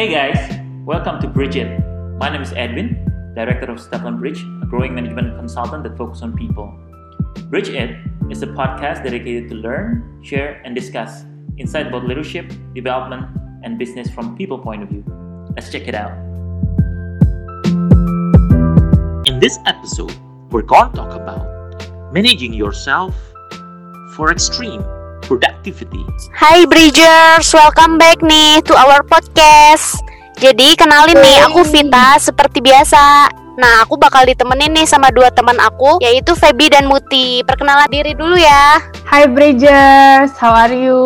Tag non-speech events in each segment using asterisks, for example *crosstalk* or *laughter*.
Hey guys, welcome to Bridge. My name is Edwin, Director of Stepland Bridge, a growing management consultant that focuses on people. Bridge is a podcast dedicated to learn, share, and discuss insight about leadership, development, and business from people point of view. Let's check it out. In this episode, we're going to talk about managing yourself for extreme productivity. Hai Bridgers, welcome back nih to our podcast. Jadi kenalin nih, aku Vita seperti biasa. Nah, aku bakal ditemenin nih sama dua teman aku, yaitu Feby dan Muti. Perkenalan diri dulu ya. Hi Bridgers, how are you?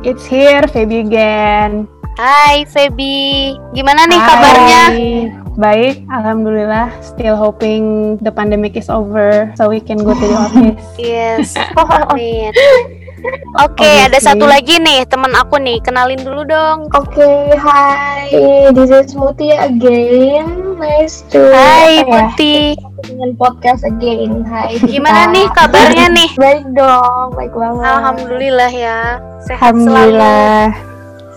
It's here, Feby again. Hai Feby, gimana nih Hi. kabarnya? Baik, alhamdulillah. Still hoping the pandemic is over so we can go to the *laughs* office. Yes, *laughs* amin. Oke, Obviously. ada satu lagi nih teman aku nih, kenalin dulu dong. Okay, hi. This is Muti again. Nice to Hai ya, Muti, dengan podcast again. Hai. gimana Vita. nih kabarnya nih? *laughs* Baik dong, baik banget. Alhamdulillah ya, sehat selalu. Alhamdulillah.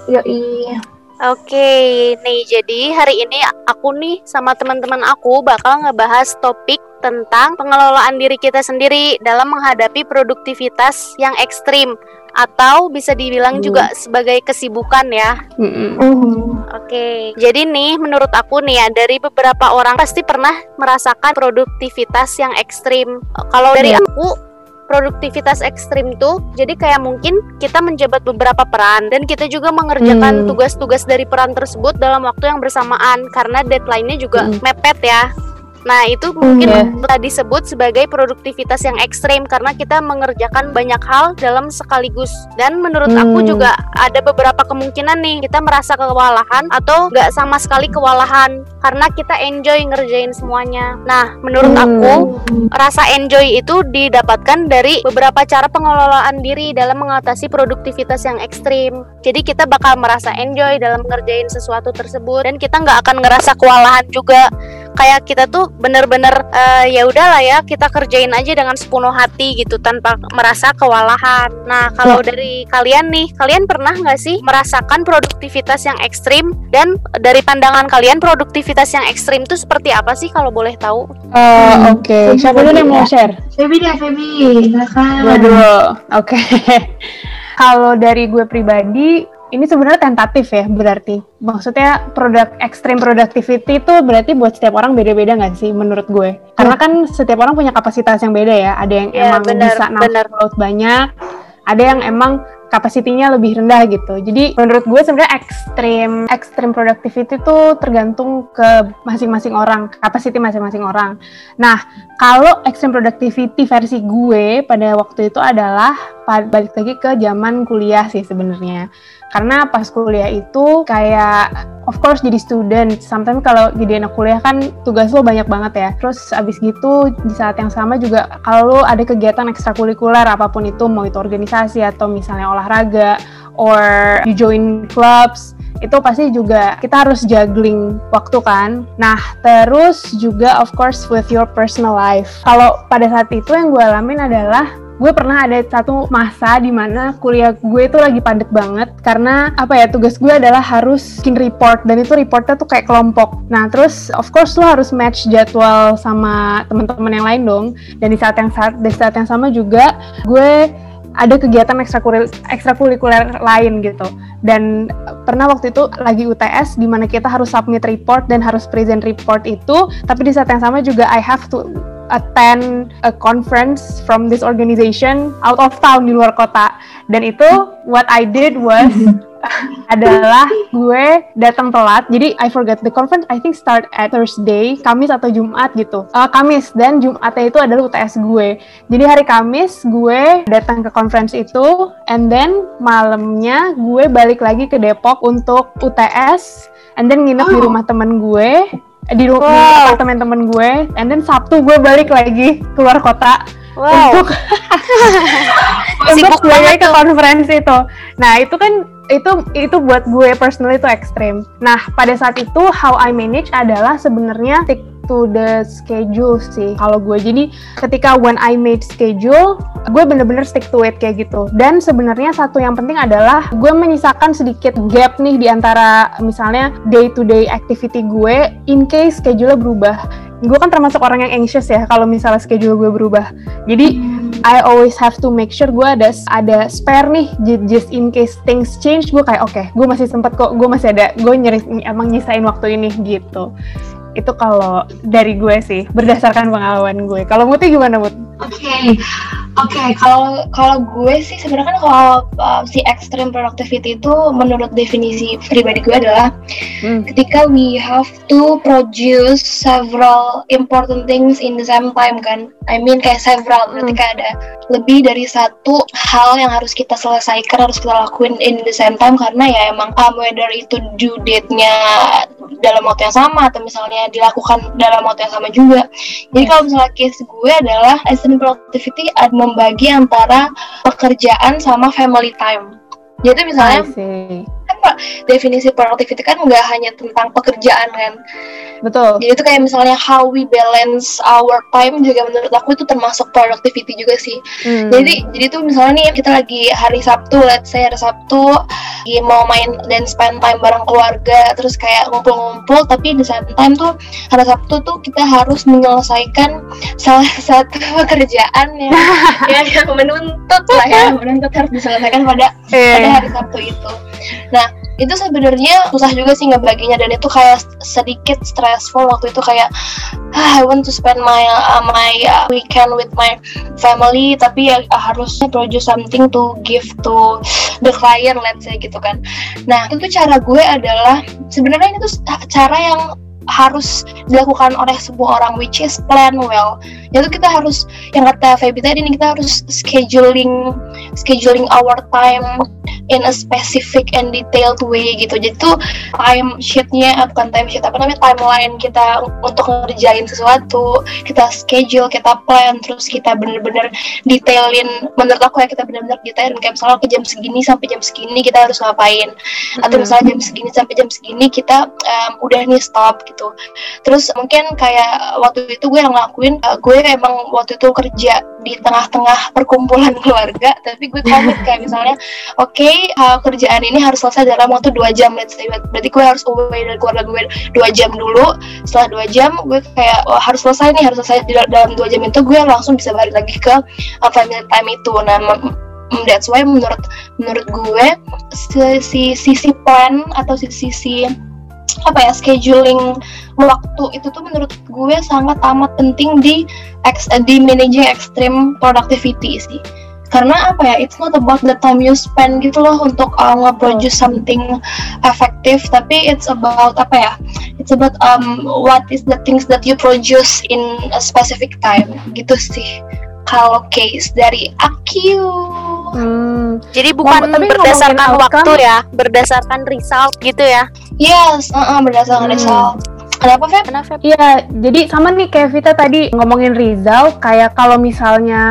Yoi. Oke, nih jadi hari ini aku nih sama teman-teman aku bakal ngebahas topik tentang pengelolaan diri kita sendiri dalam menghadapi produktivitas yang ekstrim atau bisa dibilang Hmm. juga sebagai kesibukan ya. Mhm. Oke, jadi nih menurut aku nih ya dari beberapa orang pasti pernah merasakan produktivitas yang ekstrim. Kalau dari Iya. aku produktivitas ekstrim tuh jadi kayak mungkin kita menjabat beberapa peran dan kita juga mengerjakan Hmm. tugas-tugas dari peran tersebut dalam waktu yang bersamaan karena deadline-nya juga Hmm. mepet ya. Nah, itu mungkin Iya. bisa disebut sebagai produktivitas yang ekstrim karena kita mengerjakan banyak hal dalam sekaligus. Dan menurut aku Hmm. juga ada beberapa kemungkinan nih kita merasa kewalahan atau nggak sama sekali kewalahan karena kita enjoy ngerjain semuanya. Nah, menurut Hmm. aku rasa enjoy itu didapatkan dari beberapa cara pengelolaan diri dalam mengatasi produktivitas yang ekstrim. Jadi kita bakal merasa enjoy dalam mengerjain sesuatu tersebut dan kita nggak akan ngerasa kewalahan juga. Kayak kita tuh bener-bener eh, ya udahlah ya kita kerjain aja dengan sepenuh hati gitu tanpa merasa kewalahan. Nah kalau dari kalian nih, kalian pernah nggak sih merasakan produktivitas yang ekstrim dan dari pandangan kalian produktivitas yang ekstrim itu seperti apa sih kalau boleh tahu? Uh, Hmm. Oke, siapa dulu yang mau share? Feby deh, Feby. Silakan. Dulu. Oke. *laughs* Kalau dari gue pribadi, ini sebenarnya tentatif ya berarti. Maksudnya produk extreme productivity itu berarti buat setiap orang beda-beda nggak sih menurut gue? Karena kan setiap orang punya kapasitas yang beda ya. Ada yang Ya, emang benar, bisa nangkep laut banyak, ada yang emang kapasitinya lebih rendah gitu. Jadi menurut gue sebenarnya extreme extreme productivity itu tergantung ke masing-masing orang, kapasiti masing-masing orang. Nah, kalau extreme productivity versi gue pada waktu itu adalah balik lagi ke zaman kuliah sih sebenarnya. Karena pas kuliah itu kayak of course jadi student, sometimes kalau jadi anak kuliah kan tugas lo banyak banget ya. Terus abis gitu di saat yang sama juga kalau lo ada kegiatan ekstrakurikuler apa pun itu mau itu organisasi atau misalnya olahraga or you join clubs itu pasti juga kita harus juggling waktu kan. Nah, terus juga of course with your personal life. Kalau pada saat itu yang gue alamin adalah gue pernah ada satu masa di mana kuliah gue itu lagi padat banget karena apa ya tugas gue adalah harus bikin report dan itu reportnya tuh kayak kelompok. Nah terus of course lo harus match jadwal sama teman-teman yang lain dong. Dan di saat yang saat di saat yang sama juga gue ada kegiatan ekstrakurikuler, lain gitu. Dan pernah waktu itu lagi UTS di mana kita harus submit report dan harus present report itu tapi di saat yang sama juga I have to attend a conference from this organization out of town di luar kota. Dan itu what I did was *laughs* adalah gue datang telat. Jadi I forgot. The conference I think start at Thursday Kamis atau Jumat gitu. Eh, Kamis. Dan Jumatnya itu adalah UTS gue. Jadi hari Kamis gue datang ke conference itu and then malamnya gue balik lagi ke Depok untuk UTS and then nginep di Oh. rumah temen gue di, ru- di Wow. apartemen temen gue and then Sabtu gue balik lagi keluar kota Wow, untuk *laughs* Sibuk untuk gue banget ke konferensi itu. Nah itu kan itu itu buat gue personally itu ekstrim. Nah pada saat itu how I manage adalah sebenarnya to the schedule sih kalau gue. Jadi ketika when I made schedule, gue bener-bener stick to it kayak gitu. Dan sebenarnya satu yang penting adalah gue menyisakan sedikit gap nih di antara misalnya day to day activity gue in case schedule berubah. Gue kan termasuk orang yang anxious ya kalau misalnya schedule gue berubah. Jadi I always have to make sure gue ada ada spare nih ju- just in case things change gue kayak oke gue masih sempet kok gue masih ada gue nyeri emang nyisain waktu ini gitu itu kalau dari gue sih berdasarkan pengalaman gue kalau Muti gimana Mut? Oke, oke. Kalau kalau gue sih sebenarnya kan kalau uh, si extreme productivity itu menurut definisi pribadi gue adalah Hmm. ketika we have to produce several important things in the same time kan. I mean kayak several Hmm. ketika ada lebih dari satu hal yang harus kita selesaikan harus kita lakuin in the same time karena ya emang um, whether itu due date-nya dalam waktu yang sama atau misalnya dilakukan dalam waktu yang sama juga. Jadi kalau misalnya case gue adalah extreme productivity ad membagi antara pekerjaan sama family time. Jadi misalnya Pak, definisi productivity kan nggak hanya tentang pekerjaan kan. betul Jadi itu kayak misalnya how we balance our time juga menurut aku itu termasuk productivity juga sih. Hmm. Jadi jadi tuh misalnya nih kita lagi hari Sabtu, let's say hari Sabtu lagi mau main dan spend time bareng keluarga, terus kayak ngumpul-ngumpul, tapi di same time tuh hari Sabtu tuh kita harus menyelesaikan salah satu *laughs* pekerjaan yang ya, *laughs* yang menuntut lah ya, menuntut harus diselesaikan pada Iya, pada iya. hari Sabtu itu. Nah itu sebenarnya susah juga sih ngebaginya dan itu kayak sedikit stressful waktu itu kayak ah, I want to spend my uh, my uh, weekend with my family tapi ya uh, harusnya produce something to give to the client let's say gitu kan. Nah itu cara gue adalah sebenarnya itu cara yang harus dilakukan oleh sebuah orang which is plan well. Yaitu kita harus yang kata Feby tadi nih kita harus scheduling scheduling our time in a specific and detailed way gitu. Jadi tuh time sheetnya eh, bukan time sheet apa namanya timeline kita untuk ngerjain sesuatu kita schedule kita plan terus kita bener-bener detailin menurut aku ya kita bener-bener detailin. Kayak misalnya ke jam segini sampai jam segini kita harus ngapain? Atau Mm-mm. misalnya jam segini sampai jam segini kita em, udah nih stop gitu. Terus mungkin kayak waktu itu gue yang ngelakuin uh, gue emang waktu itu kerja di tengah-tengah perkumpulan *laughs* keluarga tapi gue komit kayak misalnya oke uh, kerjaan ini harus selesai dalam waktu dua jam let's say. Berarti gue harus away dari keluarga gue dua jam dulu. Setelah dua jam gue kayak "Wah, harus selesai nih harus selesai di dal- dalam dua jam itu gue langsung bisa balik lagi ke uh, family time itu. Nah that's why menurut menurut gue si, si sisi plan atau si sisi apa ya scheduling waktu itu tuh menurut gue sangat amat penting di ex, di managing extreme productivity sih. Karena apa ya it's not about the time you spend gitu loh untuk uh, nge-produce something effective tapi it's about apa ya it's about um, what is the things that you produce in a specific time. Gitu sih kalau case dari aku Hmm. Jadi bukan berdasarkan outcome- waktu ya, berdasarkan result gitu ya. yes uh, uh, berdasarkan Hmm. result kenapa Feb? Kenapa? Iya, jadi sama nih kayak Vita tadi ngomongin result, kayak kalau misalnya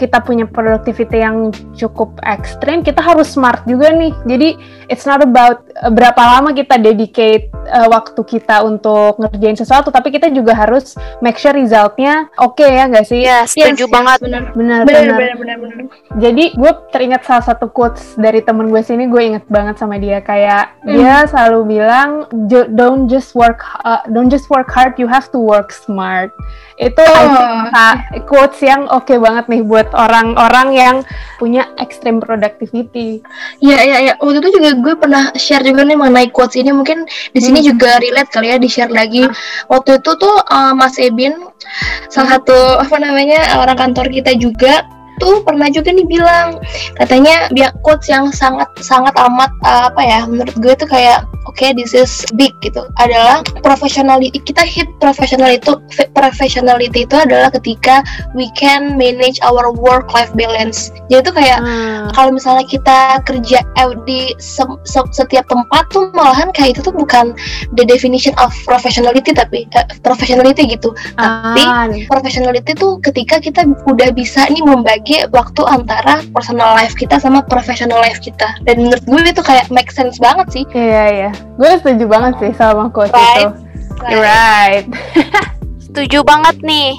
kita punya productivity yang cukup ekstrim, kita harus smart juga nih. Jadi it's not about uh, berapa lama kita dedicate uh, waktu kita untuk ngerjain sesuatu, tapi kita juga harus make sure resultnya oke ya nggak sih? Iya, setuju banget. benar Benar, benar benar. benar Jadi gue teringat salah satu quotes dari temen gue sini, gue inget banget sama dia kayak Hmm. dia selalu bilang "Jo- don't just work uh, don't just work hard, you have to work smart. Itu Oh. uh, quotes yang oke banget nih buat orang-orang yang punya extreme productivity. Iya iya iya. Waktu itu juga gue pernah share juga nih mengenai quotes ini mungkin di sini Hmm. juga relate kali ya di share lagi. Waktu itu tuh uh, Mas Ebin salah satu apa namanya orang kantor kita juga tuh pernah juga nih bilang katanya dia quotes yang sangat sangat amat uh, apa ya menurut gue tuh kayak oke this is big gitu. Adalah professionality kita hit professional itu professionality itu adalah ketika we can manage our work life balance. Jadi itu kayak Hmm. kalau misalnya kita kerja eh, di se- se- setiap tempat tuh malahan kayak itu tuh bukan the definition of professionality tapi eh, professionality gitu. Tapi Ah, professionality tuh ketika kita udah bisa nih membagi waktu antara personal life kita sama professional life kita dan menurut gue itu kayak make sense banget sih iya iya, gue setuju banget sih sama quotes Right. itu. You're right. *laughs* setuju banget nih.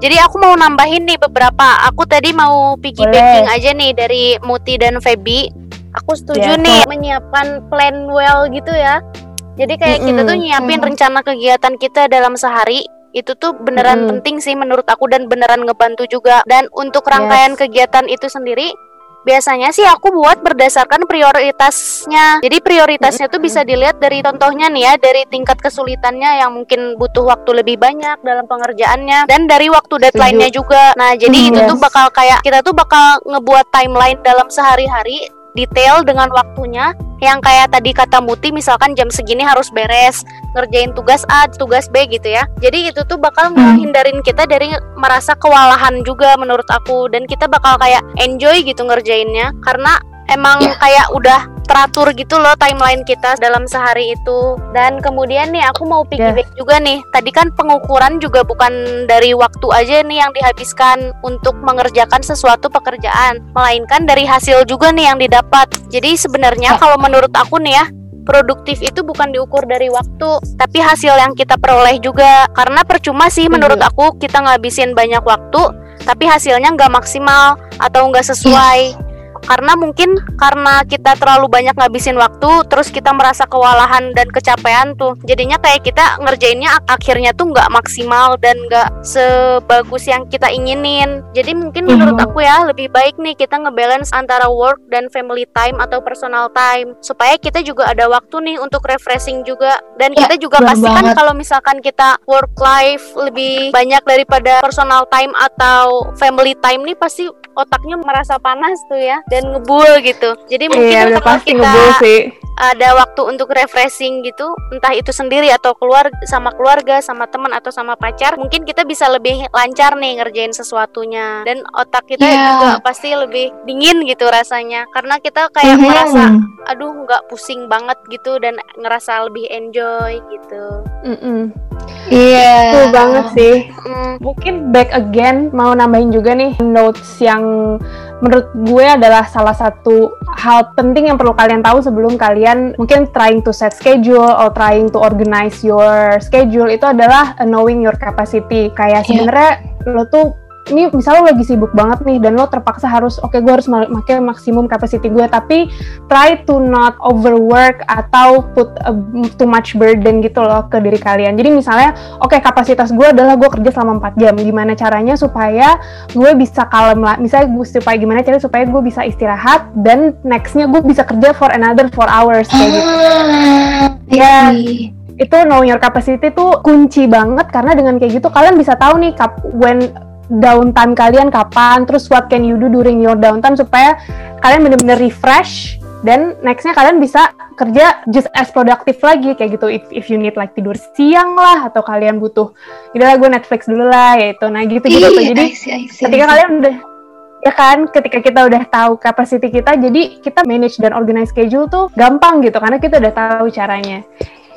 Jadi aku mau nambahin nih beberapa. Aku tadi mau piggybacking aja nih dari Muti dan Feby. Aku setuju Ya, nih menyiapkan plan well gitu ya. Jadi kayak kita tuh nyiapin Mm. rencana kegiatan kita dalam sehari. Itu tuh beneran Mm-mm. penting sih menurut aku dan beneran ngebantu juga. Dan untuk rangkaian kegiatan itu sendiri biasanya sih aku buat berdasarkan prioritasnya. Jadi prioritasnya tuh bisa dilihat dari contohnya nih ya, dari tingkat kesulitannya yang mungkin butuh waktu lebih banyak dalam pengerjaannya dan dari waktu deadline-nya juga. Nah, jadi Hmm, itu tuh yes. bakal kayak kita tuh bakal ngebuat timeline dalam sehari-hari detail dengan waktunya yang kayak tadi kata Muti misalkan jam segini harus beres ngerjain tugas A, tugas B gitu ya. Jadi itu tuh bakal menghindarin kita dari merasa kewalahan juga menurut aku dan kita bakal kayak enjoy gitu ngerjainnya karena emang Ya. kayak udah teratur gitu loh timeline kita dalam sehari itu. Dan kemudian nih aku mau piggyback juga nih. Tadi kan pengukuran juga bukan dari waktu aja nih yang dihabiskan untuk mengerjakan sesuatu pekerjaan, melainkan dari hasil juga nih yang didapat. Jadi sebenarnya Ya. kalau menurut aku nih ya, produktif itu bukan diukur dari waktu, tapi hasil yang kita peroleh juga. Karena percuma sih menurut aku kita ngabisin banyak waktu, tapi hasilnya nggak maksimal atau nggak sesuai. Karena mungkin karena kita terlalu banyak ngabisin waktu, terus kita merasa kewalahan dan kecapean tuh. Jadinya kayak kita ngerjainnya ak- akhirnya tuh nggak maksimal dan nggak sebagus yang kita inginin. Jadi mungkin menurut Mhm. aku ya lebih baik nih kita ngebalance antara work dan family time atau personal time supaya kita juga ada waktu nih untuk refreshing juga dan Ya, kita juga benar pasti kan banget. kalau misalkan kita work life lebih banyak daripada personal time atau family time nih pasti otaknya merasa panas tuh ya dan ngebul gitu. Jadi mungkin Iya, kalau pasti kita ngebul sih. ada waktu untuk refreshing gitu, entah itu sendiri atau keluar sama keluarga, sama teman atau sama pacar, mungkin kita bisa lebih lancar nih ngerjain sesuatunya dan otak kita Iya. juga pasti lebih dingin gitu rasanya karena kita kayak Mhm. merasa aduh nggak pusing banget gitu dan ngerasa lebih enjoy gitu. Mm-mm. Iya. Betul banget sih. Mm, Mungkin back again mau nambahin juga nih notes yang menurut gue adalah salah satu hal penting yang perlu kalian tahu sebelum kalian mungkin trying to set schedule or trying to organize your schedule itu adalah knowing your capacity. Kayak Iya. sebenarnya lo tuh ini misalnya lo lagi sibuk banget nih dan lo terpaksa harus oke gue harus pakai maksimum capacity gue tapi try to not overwork atau put a, too much burden gitu loh ke diri kalian. Jadi misalnya oke kapasitas gue adalah gue kerja selama 4 jam gimana caranya supaya gue bisa kalem lah misalnya gue supaya gimana caranya supaya gue bisa istirahat dan nextnya gue bisa kerja for another 4 hours kayak gitu Ah, Ya. itu know your capacity tuh kunci banget karena dengan kayak gitu kalian bisa tahu nih kap when downtime kalian kapan? Terus what can you do during your downtime supaya kalian bener-bener refresh? Dan nextnya kalian bisa kerja just as productive lagi kayak gitu. If, if you need like tidur siang lah atau kalian butuh udahlah gue Netflix dulu lah gitu. Nah gitu gitu tuh jadi I see, I see, I ketika see. kalian udah ya kan ketika kita udah tahu capacity kita jadi kita manage dan organize schedule tuh gampang gitu karena kita udah tahu caranya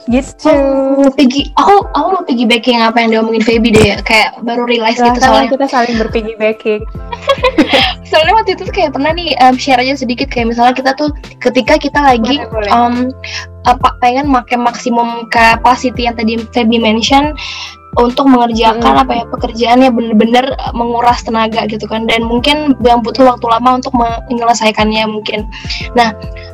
gitu Oh, Piggy, aku aku mau piggybacking apa yang diomongin Feby deh ya. Kayak baru realize gitu Silahkan soalnya. kita saling berpiggybacking *laughs* Soalnya waktu itu tuh kayak pernah nih um, share aja sedikit kayak misalnya kita tuh ketika kita lagi Boleh, boleh. um, apa pengen pakai maksimum capacity yang tadi Feby mention untuk mengerjakan Mm. apa ya pekerjaan yang bener-bener uh, menguras tenaga gitu kan dan mungkin yang butuh waktu lama untuk menyelesaikannya mungkin. Nah,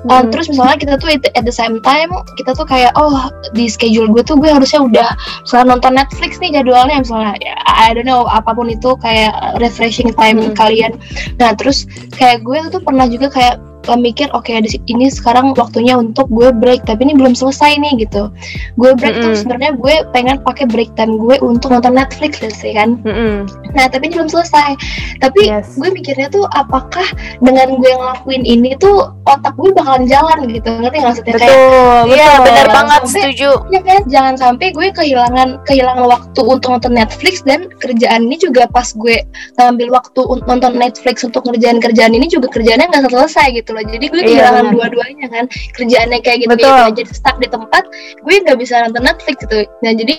Uh, Mm. terus misalnya kita tuh at, the same time kita tuh kayak oh di schedule gue tuh gue harusnya udah misalnya nonton Netflix nih jadwalnya misalnya ya, I don't know apa pun itu kayak refreshing time Mm. kalian. Nah terus kayak gue tuh pernah juga kayak uh, mikir oke si- ini sekarang waktunya untuk gue break tapi ini belum selesai nih gitu. Gue break tuh Mm-mm. sebenarnya gue pengen pakai break time gue untuk nonton Netflix say kan. Mm-mm. Nah tapi ini belum selesai. Tapi Yes. gue mikirnya tuh apakah dengan gue ngelakuin ini tuh otak gue bakalan jalan gitu ngerti nggak maksudnya kayak betul Iya betul. benar banget sampai- setuju. ya kan jangan sampai gue kehilangan kehilangan waktu untuk nonton Netflix dan kerjaan ini juga pas gue ngambil waktu untuk nonton Netflix untuk ngerjain kerjaan ini juga kerjaannya nggak selesai gitu gitu loh. Jadi gue Iya, kehilangan benar. dua-duanya kan. Kerjaannya kayak gitu Betul. ya jadi stuck di tempat gue nggak bisa nonton Netflix gitu. Nah jadi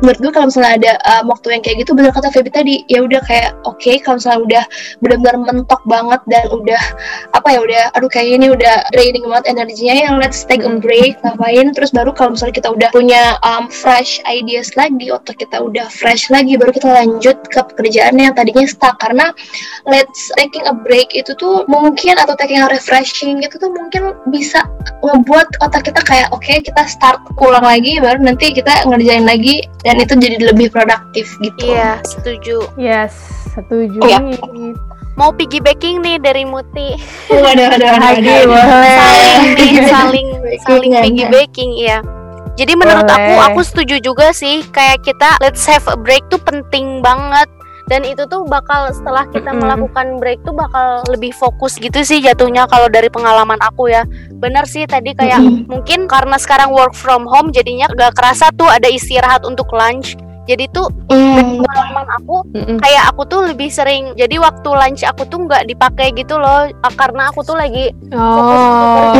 menurut gue kalau misalnya ada um, waktu yang kayak gitu benar kata Feby tadi ya udah kayak oke kalau misalnya udah benar-benar mentok banget dan udah apa ya udah aduh kayak ini udah draining banget energinya ya let's take a break ngapain? Terus baru kalau misalnya kita udah punya um, fresh ideas lagi otak kita udah fresh lagi baru kita lanjut ke pekerjaan yang tadinya stuck. Karena let's taking a break itu tuh mungkin atau taking a refreshing itu tuh mungkin bisa ngebuat otak kita kayak oke kita start ulang lagi baru nanti kita ngerjain lagi dan itu jadi lebih produktif gitu Iya, setuju. Yes, setuju. Iya. nih. Mau piggybacking nih dari Muti. waduh waduh Lagi boleh. saling *laughs* saling saling piggybacking iya. Jadi menurut aku Boleh. aku setuju juga sih kayak kita let's have a break tuh penting banget dan itu tuh bakal setelah kita Mm-mm. melakukan break tuh bakal lebih fokus gitu sih jatuhnya kalau dari pengalaman aku ya. Bener sih tadi kayak Mm-mm. mungkin karena sekarang work from home jadinya gak kerasa tuh ada istirahat untuk lunch. Jadi tuh Hmm, pengalaman aku Mm-mm. kayak aku tuh lebih sering jadi waktu lunch aku tuh nggak dipakai gitu loh karena aku tuh lagi Oh.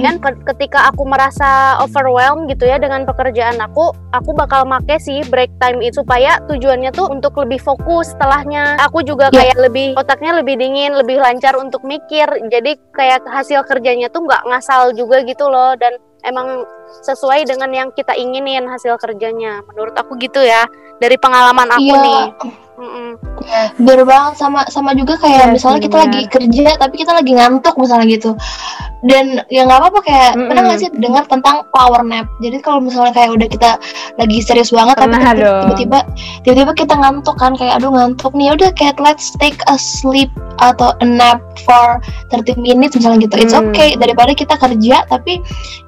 kan ke- ketika aku merasa overwhelmed gitu ya dengan pekerjaan aku aku bakal make sih break time itu supaya tujuannya tuh untuk lebih fokus setelahnya aku juga Ya. kayak lebih otaknya lebih dingin lebih lancar untuk mikir jadi kayak hasil kerjanya tuh nggak ngasal juga gitu loh dan emang sesuai dengan yang kita inginin hasil kerjanya menurut aku gitu ya dari pengalaman aku Iya. nih Mm-mm. Bener banget sama sama juga kayak Iya misalnya sih, kita lagi kerja tapi kita lagi ngantuk misalnya gitu dan ya nggak apa-apa kayak Mm-mm. pernah nggak sih dengar tentang power nap jadi kalau misalnya kayak udah kita lagi serius banget tapi Pernah dong. tiba-tiba tiba-tiba kita ngantuk kan kayak aduh ngantuk nih udah kayak let's take a sleep atau a nap for 30 minutes misalnya gitu it's Hmm. okay daripada kita kerja tapi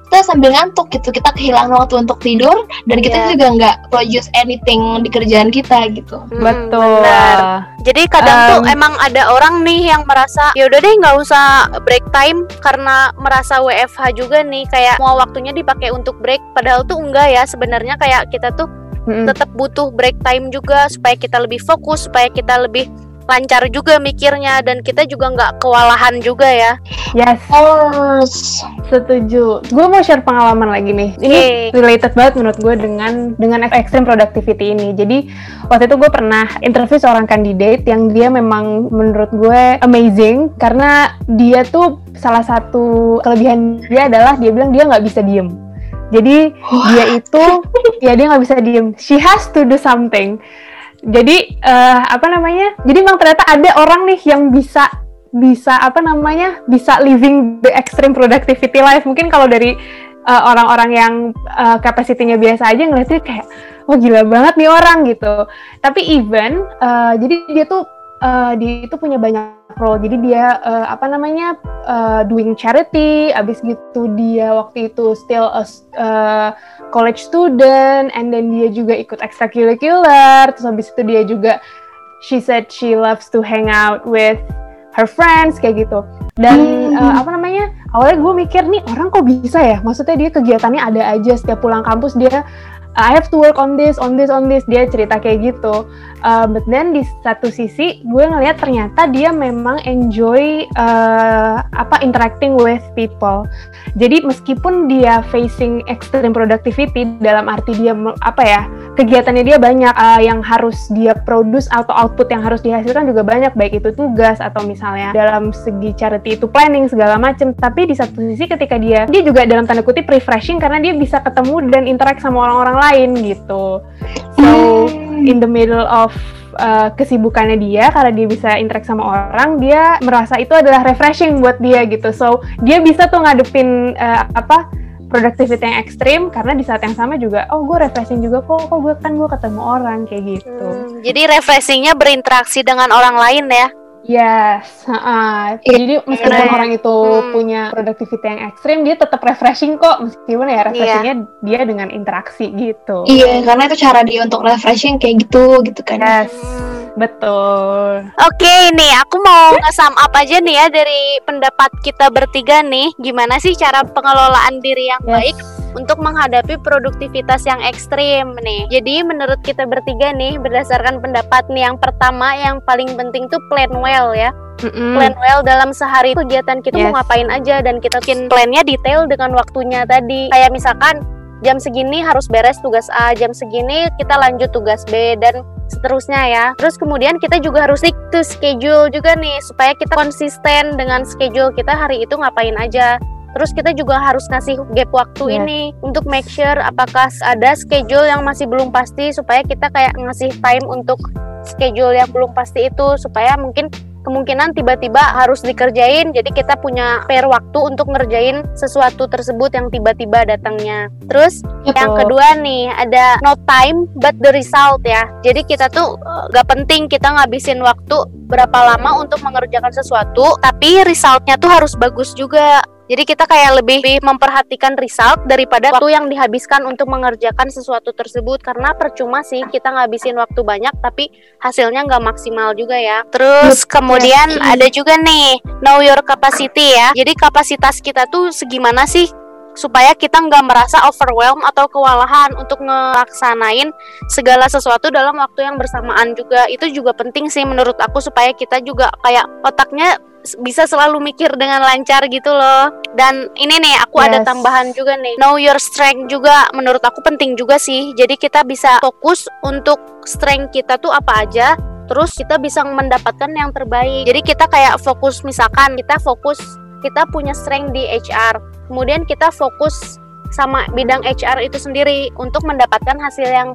kita sambil ngantuk gitu kita kehilangan waktu untuk tidur dan kita Iya. juga nggak produce anything di kerjaan kita gitu Mm, Betul. benar. Jadi kadang tuh Um, emang ada orang nih yang merasa ya udah deh nggak usah break time karena merasa WFH juga nih kayak mau waktunya dipakai untuk break padahal tuh enggak ya sebenarnya kayak kita tuh Mm-mm. tetap butuh break time juga supaya kita lebih fokus supaya kita lebih lancar juga mikirnya dan kita juga nggak kewalahan juga ya. Yes, course setuju. Gue mau share pengalaman lagi nih. Ini Oke. related banget menurut gue dengan dengan extreme productivity ini. Jadi waktu itu gue pernah interview seorang kandidat yang dia memang menurut gue amazing karena dia tuh salah satu kelebihan dia adalah dia bilang dia nggak bisa diem. Jadi dia itu ya dia nggak bisa diem. She has to do something. Jadi eh, apa namanya? Jadi memang ternyata ada orang nih yang bisa bisa apa namanya? Bisa living the extreme productivity life. Mungkin kalau dari uh, orang-orang yang uh, kapasitinya biasa aja ngeliatnya kayak wah gila banget nih orang gitu. Tapi even uh, jadi dia tuh uh, dia itu punya banyak role. Jadi dia uh, apa namanya uh, doing charity. Abis gitu dia waktu itu still a uh, college student and then dia juga ikut extracurricular. Terus habis itu dia juga she said she loves to hang out with her friends kayak gitu. Dan Hmm. uh, apa namanya awalnya gue mikir nih orang kok bisa ya? Maksudnya dia kegiatannya ada aja setiap pulang kampus dia I have to work on this on this on this. Dia cerita kayak gitu. Uh, but then di satu sisi gue ngelihat ternyata dia memang enjoy uh, apa interacting with people. Jadi meskipun dia facing extreme productivity dalam arti dia apa ya kegiatannya dia banyak uh, yang harus dia produce atau output yang harus dihasilkan juga banyak. Baik itu tugas atau misalnya dalam segi charity itu planning segala macem. Tapi di satu sisi ketika dia dia juga dalam tanda kutip refreshing karena dia bisa ketemu dan interact sama orang-orang lain gitu. So in the middle of uh, kesibukannya dia karena dia bisa interact sama orang dia merasa itu adalah refreshing buat dia gitu. So dia bisa tuh ngadepin uh, apa productivity yang ekstrim karena di saat yang sama juga oh gue refreshing juga kok kok gue kan gue ketemu orang kayak gitu. Hmm, jadi refreshingnya berinteraksi dengan orang lain ya. Yes, ha-ha. Iya, jadi meskipun orang itu Hmm. punya productivity yang ekstrim, dia tetap refreshing kok, meskipun ya refreshingnya dia dengan interaksi gitu. Iya, karena itu cara dia untuk refreshing kayak gitu, gitu kan. Yes, Hmm. betul. Oke nih, aku mau nge-sum up aja nih ya dari pendapat kita bertiga nih. Gimana sih cara pengelolaan diri yang Yes. baik untuk menghadapi produktivitas yang ekstrim nih. Jadi menurut kita bertiga nih berdasarkan pendapat nih yang pertama yang paling penting tuh plan well ya. Mm-mm. Plan well dalam sehari kegiatan kita mau Yes. ngapain aja dan kita bikin plannya detail dengan waktunya tadi. Kayak misalkan jam segini harus beres tugas A, jam segini kita lanjut tugas B dan seterusnya ya. Terus kemudian kita juga harus stick to schedule juga nih supaya kita konsisten dengan schedule kita hari itu ngapain aja. Terus kita juga harus ngasih gap waktu Yes. ini untuk make sure apakah ada schedule yang masih belum pasti supaya kita kayak ngasih time untuk schedule yang belum pasti itu supaya mungkin kemungkinan tiba-tiba harus dikerjain jadi kita punya spare waktu untuk ngerjain sesuatu tersebut yang tiba-tiba datangnya. Terus yang Betul. kedua nih ada no time but the result ya. Jadi kita tuh eh, gak penting kita ngabisin waktu berapa lama untuk mengerjakan sesuatu, tapi resultnya tuh harus bagus juga. Jadi kita kayak lebih lebih memperhatikan result daripada waktu yang dihabiskan untuk mengerjakan sesuatu tersebut karena percuma sih kita ngabisin waktu banyak tapi hasilnya nggak maksimal juga ya. Terus kemudian ada juga nih know your capacity ya. Jadi kapasitas kita tuh segimana sih supaya kita nggak merasa overwhelm atau kewalahan untuk ngelaksanain segala sesuatu dalam waktu yang bersamaan juga. Itu juga penting sih menurut aku supaya kita juga kayak otaknya bisa selalu mikir dengan lancar gitu loh. Dan ini nih aku ada Yes. tambahan juga nih. Know your strength juga menurut aku penting juga sih. Jadi kita bisa fokus untuk strength kita tuh apa aja terus kita bisa mendapatkan yang terbaik. Jadi kita kayak fokus misalkan kita fokus kita punya strength di HR kemudian kita fokus sama bidang HR itu sendiri untuk mendapatkan hasil yang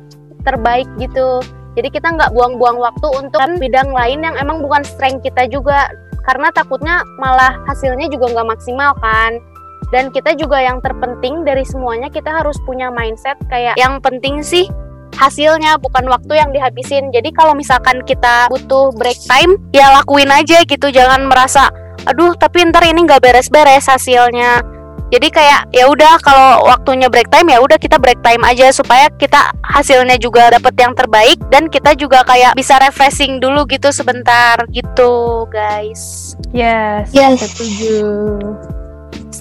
terbaik gitu. Jadi kita nggak buang-buang waktu untuk bidang lain yang emang bukan strength kita juga. Karena takutnya malah hasilnya juga nggak maksimal kan. Dan kita juga yang terpenting dari semuanya kita harus punya mindset kayak yang penting sih hasilnya bukan waktu yang dihabisin. Jadi kalau misalkan kita butuh break time ya lakuin aja gitu. Jangan merasa aduh tapi ntar ini nggak beres-beres hasilnya jadi kayak ya udah kalau waktunya break time ya udah kita break time aja supaya kita hasilnya juga dapet yang terbaik dan kita juga kayak bisa refreshing dulu gitu sebentar gitu guys Yes, Yes. setuju.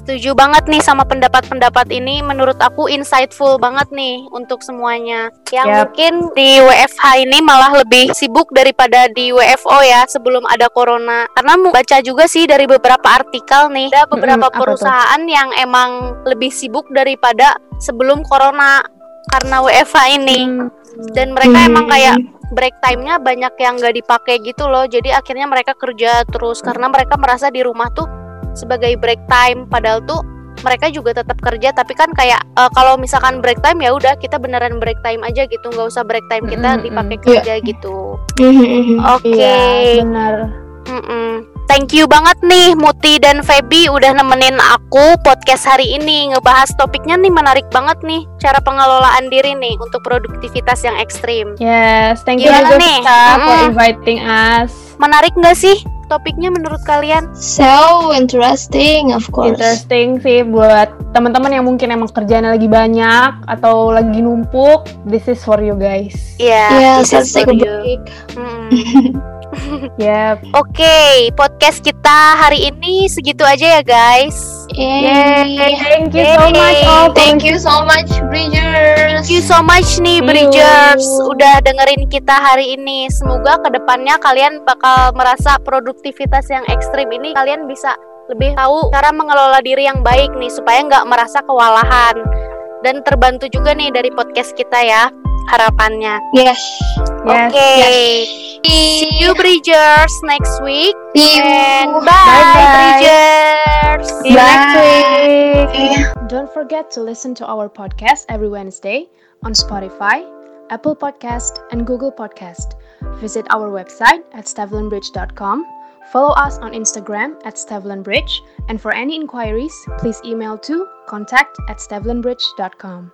Setuju banget nih sama pendapat-pendapat ini. Menurut aku insightful banget nih untuk semuanya. Yang Yap. mungkin di WFH ini malah lebih sibuk daripada di WFO ya sebelum ada corona. Karena mau baca juga sih dari beberapa artikel nih. Ada beberapa apa tuh? perusahaan yang emang lebih sibuk daripada sebelum corona karena WFH ini. Hmm, dan mereka Hmm. emang kayak break time-nya banyak yang nggak dipakai gitu loh. Jadi akhirnya mereka kerja terus. Karena mereka merasa di rumah tuh sebagai break time padahal tuh mereka juga tetap kerja tapi kan kayak eh, kalau misalkan break time ya udah kita beneran break time aja gitu nggak usah break time kita dipakai mm. kerja gitu Mhm. oke Iya, benar. Mm-mm. Thank you banget nih Muti dan Feby udah nemenin aku podcast hari ini ngebahas topiknya nih menarik banget nih cara pengelolaan diri nih untuk produktivitas yang ekstrim. Yes, thank you juga nih? For inviting us. Menarik nggak sih topiknya menurut kalian? So interesting, of course. Interesting sih buat teman-teman yang mungkin emang kerjanya lagi banyak atau lagi numpuk. This is for you guys. Iya. Yes, this is for a you. break. *laughs* *laughs* Yep. Oke, podcast kita hari ini segitu aja ya guys. Yay. Yay. Thank you so Yay. much all Thank you so much, Bridgers. Thank you so much nih. Bridgers udah dengerin kita hari ini. Semoga ke depannya kalian bakal merasa produktivitas yang ekstrim ini kalian bisa lebih tahu cara mengelola diri yang baik nih supaya nggak merasa kewalahan dan terbantu juga nih dari podcast kita ya harapannya. Yes. Yes. Oke, see you Bridgers next week See you. and bye, Bye-bye. Bridgers. See you next Bye. week. Don't forget to listen to our podcast every Wednesday on Spotify, Apple Podcast, and Google Podcast. Visit our website at stevlinbridge.com. Follow us on Instagram at stevlinbridge. And for any inquiries, please email to contact at stevlinbridge.com.